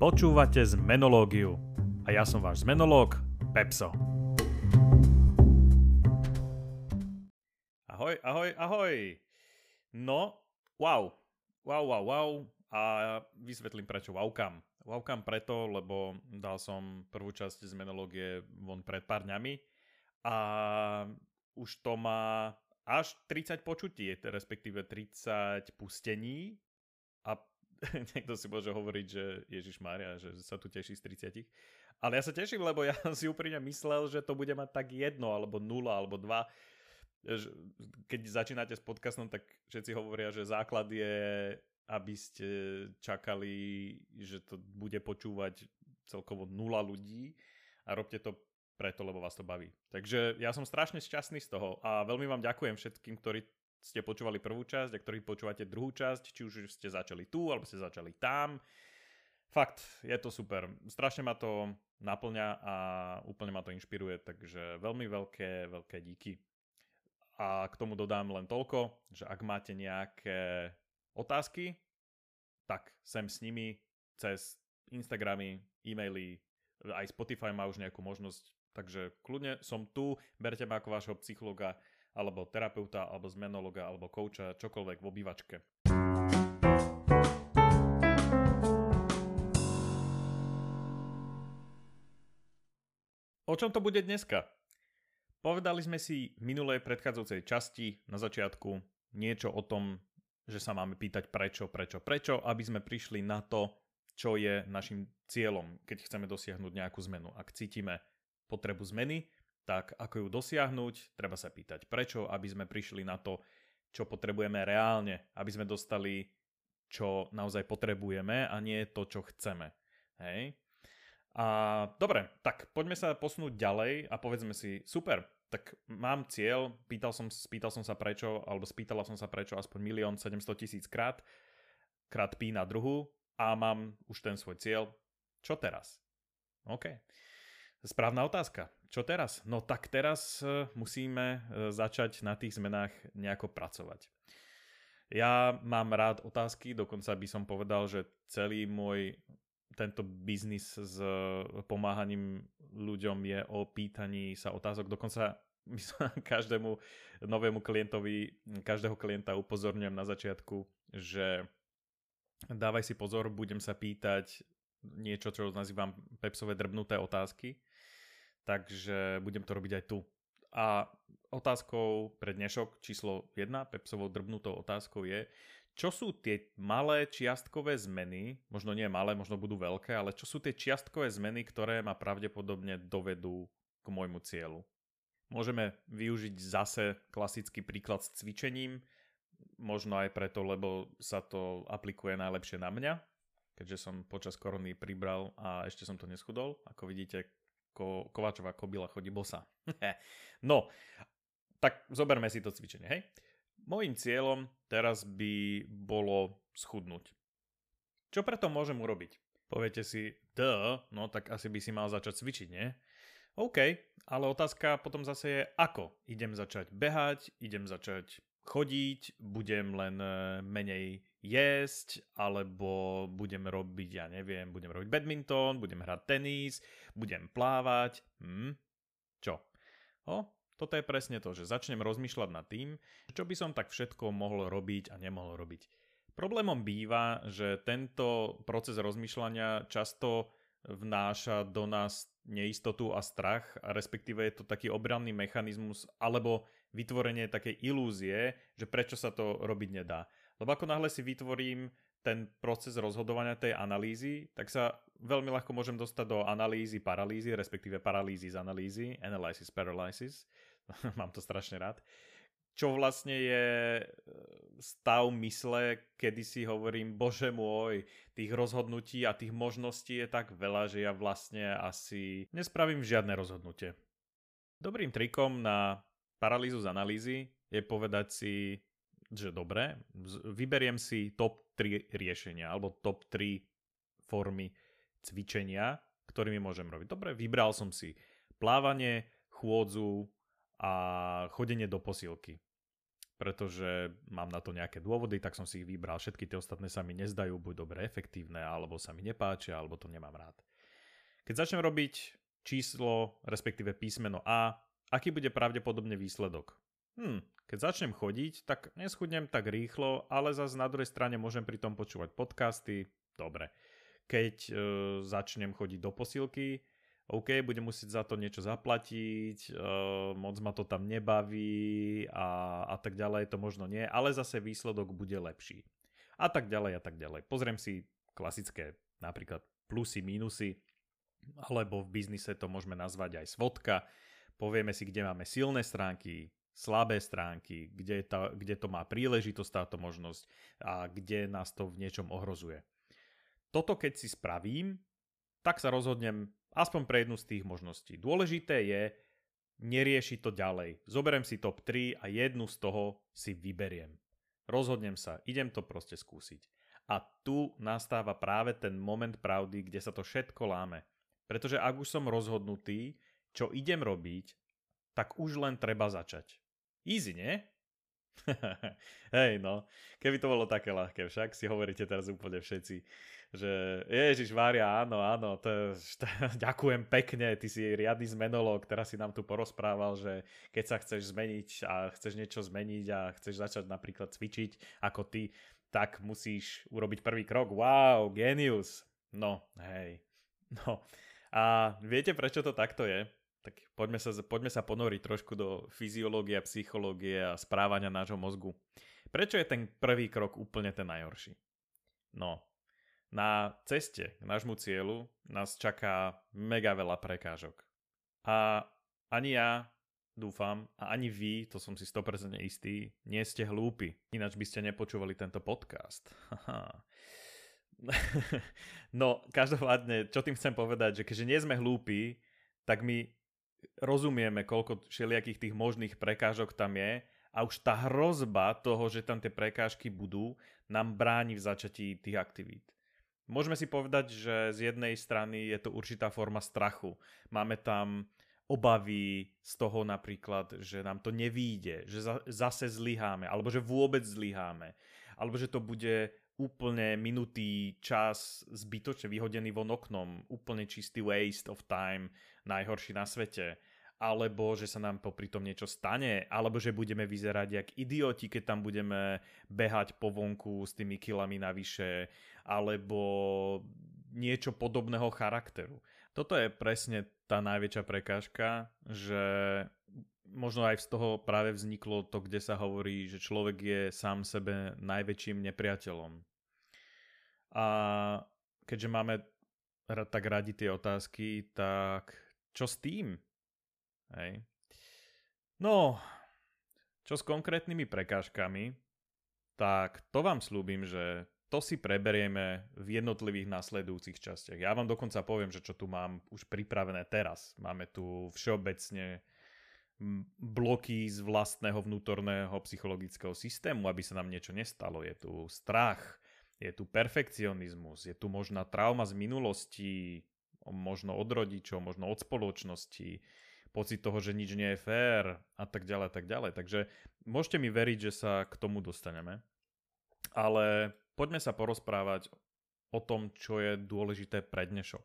Počúvate zmenológiu. A ja som váš zmenológ, Pepso. Ahoj, ahoj, ahoj. No, wow. Wow, wow, wow. A vysvetlím prečo wowkam. Wowkam preto, lebo dal som prvú časť zmenológie von pred pár dňami a už to má až 30 počutí, respektíve 30 pustení a niekto si môže hovoriť, že Ježiš Mária, že sa tu teší z 30. Ale ja sa teším, lebo ja si úprimne myslel, že to bude mať tak jedno, alebo nula, alebo dva. Keď začínate s podcastom, tak všetci hovoria, že základ je, aby ste čakali, že to bude počúvať celkovo nula ľudí a robte to preto, lebo vás to baví. Takže ja som strašne šťastný z toho a veľmi vám ďakujem všetkým, ktorí ste počúvali prvú časť a ktorí počúvate druhú časť, či už ste začali tu, alebo ste začali tam. Fakt, je to super. Strašne ma to naplňa a úplne ma to inšpiruje, takže veľmi veľké, veľké díky. A k tomu dodám len toľko, že ak máte nejaké otázky, tak sem s nimi cez Instagramy, e-maily, aj Spotify má už nejakú možnosť Takže kľudne som tu, berte ma ako vášho psychologa, alebo terapeuta, alebo zmenologa, alebo kouča, čokoľvek v obývačke. O čom to bude dneska? Povedali sme si minulej predchádzajúcej časti na začiatku niečo o tom, že sa máme pýtať prečo, prečo, prečo, aby sme prišli na to, čo je našim cieľom, keď chceme dosiahnuť nejakú zmenu. Ak cítime potrebu zmeny, tak ako ju dosiahnuť, treba sa pýtať prečo, aby sme prišli na to, čo potrebujeme reálne, aby sme dostali, čo naozaj potrebujeme a nie to, čo chceme. Hej? A dobre, tak poďme sa posunúť ďalej a povedzme si, super, tak mám cieľ, pýtal som, spýtal som sa prečo, alebo spýtala som sa prečo aspoň milión 700 tisíc krát, krát pí na druhu a mám už ten svoj cieľ. Čo teraz? OK. Správna otázka. Čo teraz? No tak teraz e, musíme e, začať na tých zmenách nejako pracovať. Ja mám rád otázky, dokonca by som povedal, že celý môj tento biznis s e, pomáhaním ľuďom je o pýtaní sa otázok. Dokonca my sa každému novému klientovi, každého klienta upozorňujem na začiatku, že dávaj si pozor, budem sa pýtať niečo, čo nazývam pepsové drbnuté otázky takže budem to robiť aj tu. A otázkou pre dnešok číslo 1, Pepsovou drbnutou otázkou je, čo sú tie malé čiastkové zmeny, možno nie malé, možno budú veľké, ale čo sú tie čiastkové zmeny, ktoré ma pravdepodobne dovedú k môjmu cieľu. Môžeme využiť zase klasický príklad s cvičením, možno aj preto, lebo sa to aplikuje najlepšie na mňa, keďže som počas korony pribral a ešte som to neschudol. Ako vidíte, Ko, Kováčová kobila chodí bosa. no, tak zoberme si to cvičenie, hej? Mojím cieľom teraz by bolo schudnúť. Čo preto môžem urobiť? Poviete si, duh, no tak asi by si mal začať cvičiť, nie? OK, ale otázka potom zase je, ako? Idem začať behať, idem začať chodiť, budem len e, menej jesť, alebo budem robiť, ja neviem, budem robiť badminton, budem hrať tenis, budem plávať. Hm? Čo? O, toto je presne to, že začnem rozmýšľať nad tým, čo by som tak všetko mohol robiť a nemohol robiť. Problémom býva, že tento proces rozmýšľania často vnáša do nás neistotu a strach, a respektíve je to taký obranný mechanizmus alebo vytvorenie takej ilúzie, že prečo sa to robiť nedá. Lebo ako náhle si vytvorím ten proces rozhodovania tej analýzy, tak sa veľmi ľahko môžem dostať do analýzy paralýzy, respektíve paralýzy z analýzy, analysis paralysis, mám to strašne rád, čo vlastne je e, stav mysle, kedy si hovorím, bože môj, tých rozhodnutí a tých možností je tak veľa, že ja vlastne asi nespravím žiadne rozhodnutie. Dobrým trikom na paralýzu z analýzy je povedať si, že dobre, vyberiem si top 3 riešenia alebo top 3 formy cvičenia, ktorými môžem robiť. Dobre, vybral som si plávanie, chôdzu a chodenie do posilky. pretože mám na to nejaké dôvody, tak som si ich vybral. Všetky tie ostatné sa mi nezdajú buď dobre efektívne, alebo sa mi nepáčia, alebo to nemám rád. Keď začnem robiť číslo, respektíve písmeno A, aký bude pravdepodobne výsledok? Hm, keď začnem chodiť, tak neschudnem tak rýchlo, ale zase na druhej strane môžem pri tom počúvať podcasty, dobre. Keď e, začnem chodiť do posilky, OK, budem musieť za to niečo zaplatiť, uh, moc ma to tam nebaví a, a tak ďalej, to možno nie, ale zase výsledok bude lepší. A tak ďalej a tak ďalej. Pozriem si klasické napríklad plusy, mínusy, alebo v biznise to môžeme nazvať aj svodka. Povieme si, kde máme silné stránky, slabé stránky, kde, tá, kde to má príležitosť táto možnosť a kde nás to v niečom ohrozuje. Toto keď si spravím, tak sa rozhodnem aspoň pre jednu z tých možností. Dôležité je neriešiť to ďalej. Zoberiem si top 3 a jednu z toho si vyberiem. Rozhodnem sa, idem to proste skúsiť. A tu nastáva práve ten moment pravdy, kde sa to všetko láme. Pretože ak už som rozhodnutý, čo idem robiť, tak už len treba začať. Easy, nie? Hej, no. Keby to bolo také ľahké, však si hovoríte teraz úplne všetci že Ježiš Mária, áno, áno, to, to, ďakujem pekne, ty si riadny zmenolog, teraz si nám tu porozprával, že keď sa chceš zmeniť a chceš niečo zmeniť a chceš začať napríklad cvičiť ako ty, tak musíš urobiť prvý krok. Wow, genius. No, hej. No. A viete, prečo to takto je? Tak poďme sa, poďme sa ponoriť trošku do fyziológie psychológie a správania nášho mozgu. Prečo je ten prvý krok úplne ten najhorší? No, na ceste k nášmu cieľu nás čaká mega veľa prekážok. A ani ja dúfam, a ani vy, to som si 100% istý, nie ste hlúpi. Ináč by ste nepočúvali tento podcast. no, každopádne, čo tým chcem povedať, že keďže nie sme hlúpi, tak my rozumieme, koľko všelijakých tých možných prekážok tam je a už tá hrozba toho, že tam tie prekážky budú, nám bráni v začatí tých aktivít. Môžeme si povedať, že z jednej strany je to určitá forma strachu. Máme tam obavy z toho napríklad, že nám to nevíde, že zase zlyháme, alebo že vôbec zlyháme, alebo že to bude úplne minutý čas zbytočne vyhodený von oknom, úplne čistý waste of time, najhorší na svete alebo že sa nám popri tom niečo stane, alebo že budeme vyzerať jak idioti, keď tam budeme behať po vonku s tými kilami navyše, alebo niečo podobného charakteru. Toto je presne tá najväčšia prekážka, že možno aj z toho práve vzniklo to, kde sa hovorí, že človek je sám sebe najväčším nepriateľom. A keďže máme tak radi tie otázky, tak čo s tým? Hej. No, čo s konkrétnymi prekážkami, tak to vám slúbim, že to si preberieme v jednotlivých nasledujúcich častiach. Ja vám dokonca poviem, že čo tu mám už pripravené teraz. Máme tu všeobecne bloky z vlastného vnútorného psychologického systému, aby sa nám niečo nestalo. Je tu strach, je tu perfekcionizmus, je tu možná trauma z minulosti, možno od rodičov, možno od spoločnosti, pocit toho, že nič nie je fér a tak ďalej a tak ďalej. Takže môžete mi veriť, že sa k tomu dostaneme. Ale poďme sa porozprávať o tom, čo je dôležité pre dnešok.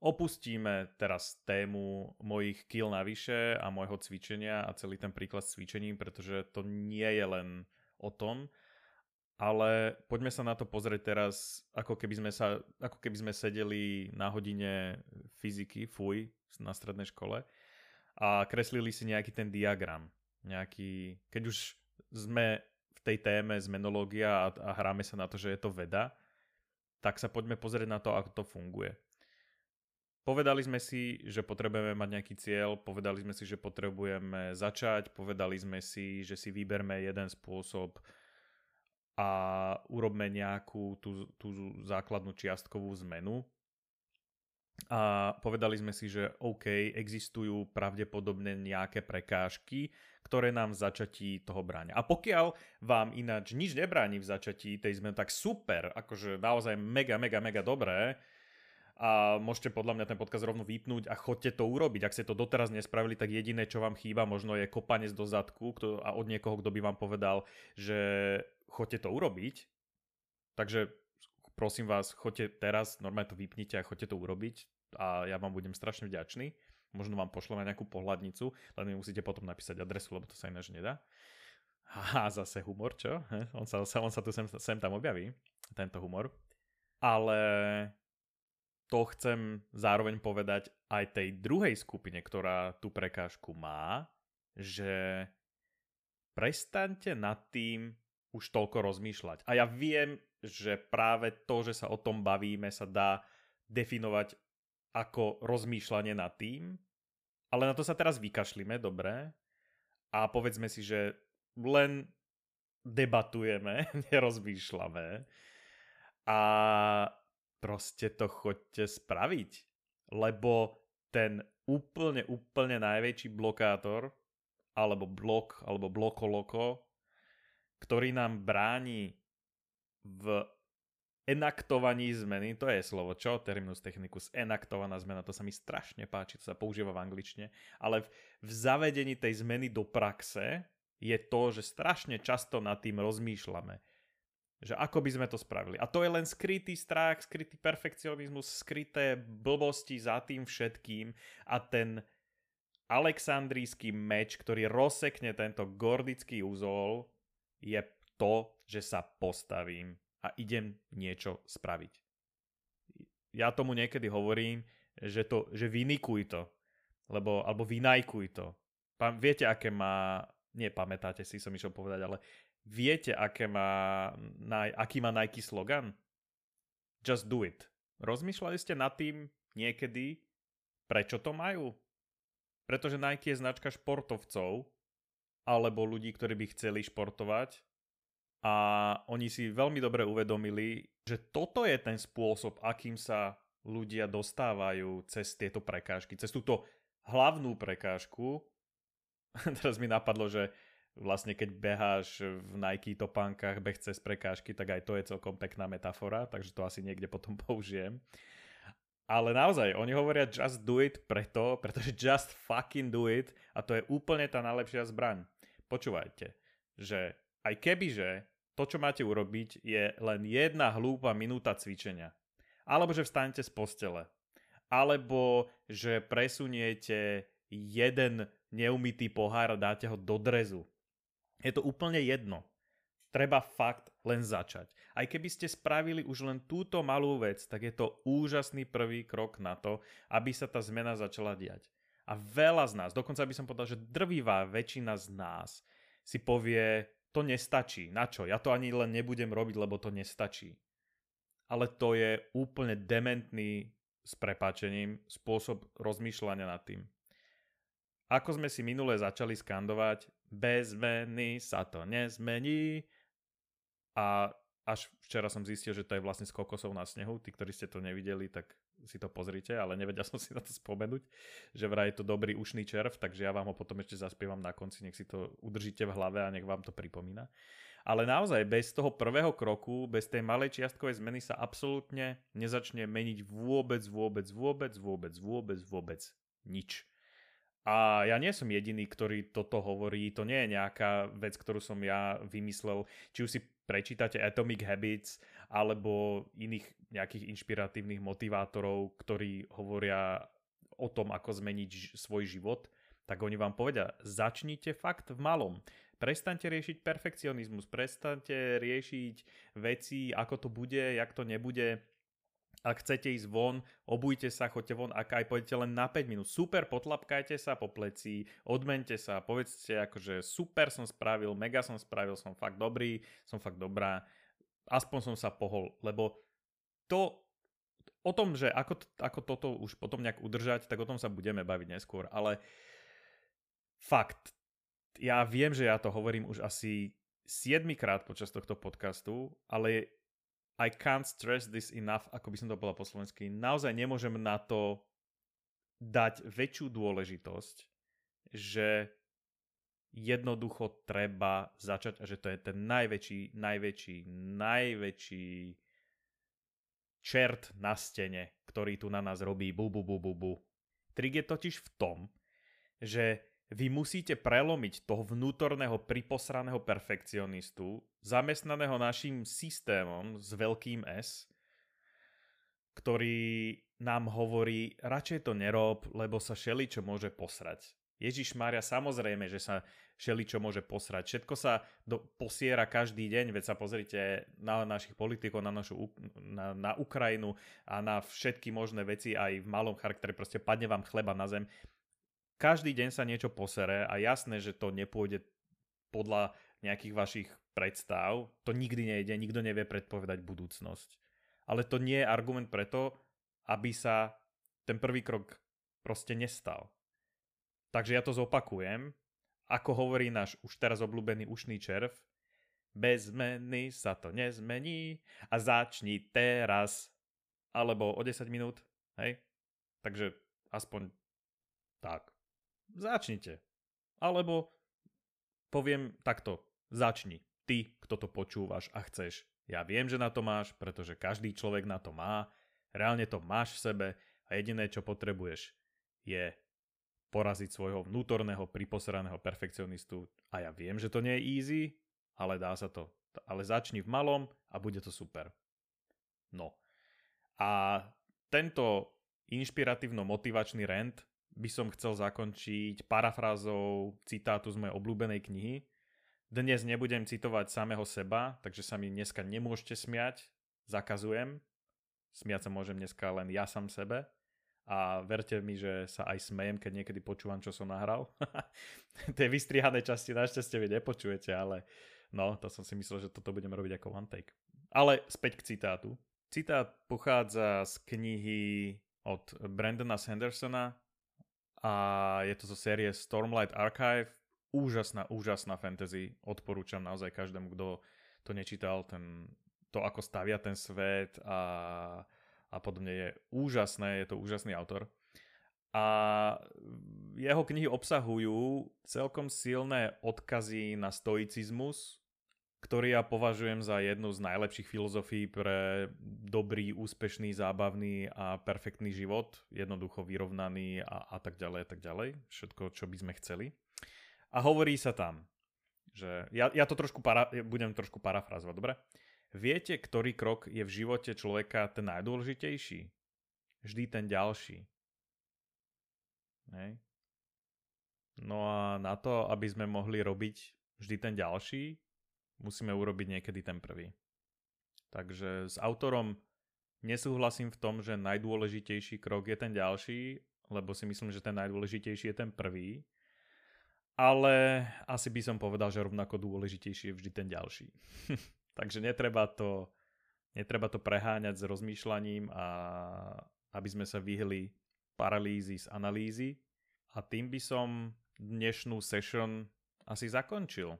Opustíme teraz tému mojich kil navyše a môjho cvičenia a celý ten príklad s cvičením, pretože to nie je len o tom, ale poďme sa na to pozrieť teraz, ako keby sme, sa, ako keby sme sedeli na hodine fyziky, fuj, na strednej škole a kreslili si nejaký ten diagram. Nejaký, keď už sme v tej téme zmenológia a, a hráme sa na to, že je to veda, tak sa poďme pozrieť na to, ako to funguje. Povedali sme si, že potrebujeme mať nejaký cieľ, povedali sme si, že potrebujeme začať, povedali sme si, že si vyberme jeden spôsob a urobme nejakú tú, tú základnú čiastkovú zmenu a povedali sme si, že OK, existujú pravdepodobne nejaké prekážky, ktoré nám v začatí toho bráňa. A pokiaľ vám ináč nič nebráni v začatí tej zmeny, tak super, akože naozaj mega, mega, mega dobré. a môžete podľa mňa ten podcast rovno vypnúť a chodte to urobiť. Ak ste to doteraz nespravili, tak jediné, čo vám chýba, možno je kopanec do zadku a od niekoho, kto by vám povedal, že chodte to urobiť. Takže prosím vás, chodte teraz, normálne to vypnite a chodte to urobiť a ja vám budem strašne vďačný. Možno vám pošlem aj nejakú pohľadnicu, len mi musíte potom napísať adresu, lebo to sa ináč nedá. Haha, zase humor, čo? On sa, on sa tu sem, sem tam objaví, tento humor. Ale to chcem zároveň povedať aj tej druhej skupine, ktorá tú prekážku má, že prestaňte nad tým už toľko rozmýšľať. A ja viem, že práve to, že sa o tom bavíme, sa dá definovať ako rozmýšľanie nad tým, ale na to sa teraz vykašlíme, dobre? A povedzme si, že len debatujeme, nerozmýšľame. A proste to choďte spraviť. Lebo ten úplne, úplne najväčší blokátor, alebo blok, alebo blokoloko, ktorý nám bráni v enaktovaní zmeny, to je slovo, čo? Terminus technicus, enaktovaná zmena, to sa mi strašne páči, to sa používa v angličtine, ale v, v zavedení tej zmeny do praxe je to, že strašne často nad tým rozmýšľame. Že ako by sme to spravili. A to je len skrytý strach, skrytý perfekcionizmus, skryté blbosti za tým všetkým a ten aleksandrijský meč, ktorý rozsekne tento gordický úzol, je to, že sa postavím a idem niečo spraviť. Ja tomu niekedy hovorím, že, to, že vynikuj to, lebo, alebo vynajkuj to. Pán, viete, aké má, nie pamätáte si, som išiel povedať, ale Viete, aké má, aký má Nike slogan? Just do it. Rozmýšľali ste nad tým niekedy, prečo to majú? Pretože Nike je značka športovcov, alebo ľudí, ktorí by chceli športovať a oni si veľmi dobre uvedomili, že toto je ten spôsob, akým sa ľudia dostávajú cez tieto prekážky, cez túto hlavnú prekážku. Teraz mi napadlo, že vlastne keď beháš v Nike topánkach, beh cez prekážky, tak aj to je celkom pekná metafora, takže to asi niekde potom použijem. Ale naozaj, oni hovoria just do it preto, pretože just fucking do it a to je úplne tá najlepšia zbraň. Počúvajte, že aj kebyže to, čo máte urobiť, je len jedna hlúpa minúta cvičenia. Alebo že vstanete z postele. Alebo že presuniete jeden neumytý pohár a dáte ho do drezu. Je to úplne jedno. Treba fakt len začať. Aj keby ste spravili už len túto malú vec, tak je to úžasný prvý krok na to, aby sa tá zmena začala diať. A veľa z nás, dokonca by som povedal, že drvivá väčšina z nás si povie, to nestačí. Na čo? Ja to ani len nebudem robiť, lebo to nestačí. Ale to je úplne dementný s prepáčením spôsob rozmýšľania nad tým. Ako sme si minule začali skandovať, bez zmeny sa to nezmení. A až včera som zistil, že to je vlastne z kokosov na snehu. Tí, ktorí ste to nevideli, tak si to pozrite, ale nevedel som si na to spomenúť, že vraj je to dobrý ušný červ, takže ja vám ho potom ešte zaspievam na konci, nech si to udržíte v hlave a nech vám to pripomína. Ale naozaj, bez toho prvého kroku, bez tej malej čiastkovej zmeny sa absolútne nezačne meniť vôbec, vôbec, vôbec, vôbec, vôbec, vôbec nič. A ja nie som jediný, ktorý toto hovorí, to nie je nejaká vec, ktorú som ja vymyslel. Či už si prečítate Atomic Habits alebo iných nejakých inšpiratívnych motivátorov, ktorí hovoria o tom, ako zmeniť svoj život, tak oni vám povedia, začnite fakt v malom. Prestaňte riešiť perfekcionizmus, prestaňte riešiť veci, ako to bude, jak to nebude ak chcete ísť von, obujte sa, choďte von, ak aj pôjdete len na 5 minút. Super, potlapkajte sa po pleci, odmente sa, povedzte akože super som spravil, mega som spravil, som fakt dobrý, som fakt dobrá, aspoň som sa pohol, lebo to o tom, že ako, ako toto už potom nejak udržať, tak o tom sa budeme baviť neskôr, ale fakt, ja viem, že ja to hovorím už asi 7 krát počas tohto podcastu, ale i can't stress this enough, ako by som to bola po slovensky. Naozaj nemôžem na to dať väčšiu dôležitosť, že jednoducho treba začať a že to je ten najväčší, najväčší, najväčší čert na stene, ktorý tu na nás robí bu bu bu bu bu. Trik je totiž v tom, že vy musíte prelomiť toho vnútorného priposraného perfekcionistu, zamestnaného našim systémom s veľkým S, ktorý nám hovorí, radšej to nerob, lebo sa šeli čo môže posrať. Ježiš Mária, samozrejme, že sa šeli čo môže posrať. Všetko sa do, posiera každý deň, veď sa pozrite na našich politikov, na našu na, na Ukrajinu a na všetky možné veci aj v malom charaktere, proste padne vám chleba na zem. Každý deň sa niečo posere a jasné, že to nepôjde podľa nejakých vašich predstav. To nikdy nejde, nikto nevie predpovedať budúcnosť. Ale to nie je argument preto, aby sa ten prvý krok proste nestal. Takže ja to zopakujem. Ako hovorí náš už teraz obľúbený ušný červ, bez zmeny sa to nezmení a začni teraz alebo o 10 minút, hej? Takže aspoň tak začnite. Alebo poviem takto, začni. Ty, kto to počúvaš a chceš. Ja viem, že na to máš, pretože každý človek na to má. Reálne to máš v sebe a jediné, čo potrebuješ, je poraziť svojho vnútorného priposeraného perfekcionistu. A ja viem, že to nie je easy, ale dá sa to. Ale začni v malom a bude to super. No. A tento inšpiratívno-motivačný rent by som chcel zakončiť parafrázou citátu z mojej obľúbenej knihy. Dnes nebudem citovať samého seba, takže sa mi dneska nemôžete smiať, zakazujem. Smiať sa môžem dneska len ja sám sebe. A verte mi, že sa aj smejem, keď niekedy počúvam, čo som nahral. Tie vystrihané časti našťastie vy nepočujete, ale no, to som si myslel, že toto budeme robiť ako one take. Ale späť k citátu. Citát pochádza z knihy od Brandona Sandersona a je to zo série Stormlight Archive. Úžasná, úžasná fantasy. Odporúčam naozaj každému, kto to nečítal, ten, to ako stavia ten svet a, a podobne je úžasné, je to úžasný autor. A jeho knihy obsahujú celkom silné odkazy na stoicizmus, ktorý ja považujem za jednu z najlepších filozofií pre dobrý, úspešný, zábavný a perfektný život, jednoducho vyrovnaný a, a tak ďalej a tak ďalej, všetko, čo by sme chceli. A hovorí sa tam, že ja, ja to trošku para, budem trošku parafrazovať, dobre? Viete, ktorý krok je v živote človeka ten najdôležitejší? Vždy ten ďalší. Nej? No a na to, aby sme mohli robiť vždy ten ďalší, musíme urobiť niekedy ten prvý. Takže s autorom nesúhlasím v tom, že najdôležitejší krok je ten ďalší, lebo si myslím, že ten najdôležitejší je ten prvý. Ale asi by som povedal, že rovnako dôležitejší je vždy ten ďalší. Takže netreba to, netreba to preháňať s rozmýšľaním a aby sme sa vyhli paralýzy z analýzy. A tým by som dnešnú session asi zakončil.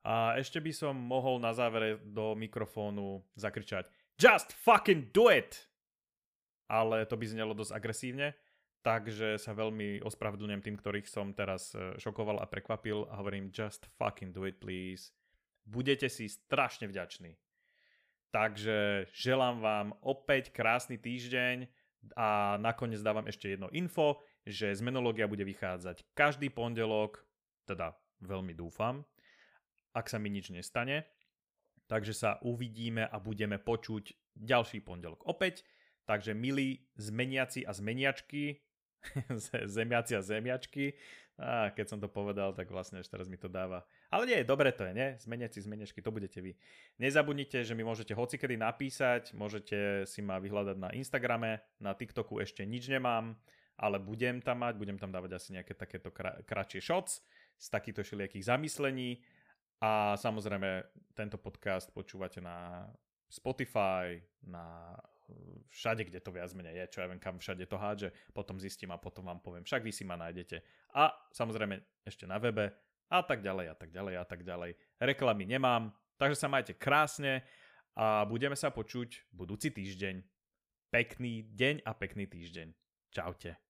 A ešte by som mohol na závere do mikrofónu zakričať Just fucking do it! Ale to by znelo dosť agresívne, takže sa veľmi ospravedlňujem tým, ktorých som teraz e, šokoval a prekvapil a hovorím just fucking do it please. Budete si strašne vďační. Takže želám vám opäť krásny týždeň a nakoniec dávam ešte jedno info, že Zmenológia bude vychádzať každý pondelok, teda veľmi dúfam, ak sa mi nič nestane. Takže sa uvidíme a budeme počuť ďalší pondelok opäť. Takže milí zmeniaci a zmeniačky, zemiaci a zemiačky, a keď som to povedal, tak vlastne ešte teraz mi to dáva. Ale nie, dobre to je, nie? Zmeniaci, zmeniačky, to budete vy. Nezabudnite, že mi môžete hocikedy napísať, môžete si ma vyhľadať na Instagrame, na TikToku ešte nič nemám, ale budem tam mať, budem tam dávať asi nejaké takéto kratšie shots z takýchto všelijakých zamyslení a samozrejme, tento podcast počúvate na Spotify, na všade, kde to viac menej je, čo ja viem, kam všade to hádže, potom zistím a potom vám poviem, však vy si ma nájdete. A samozrejme ešte na webe a tak ďalej a tak ďalej a tak ďalej. Reklamy nemám, takže sa majte krásne a budeme sa počuť budúci týždeň. Pekný deň a pekný týždeň. Čaute.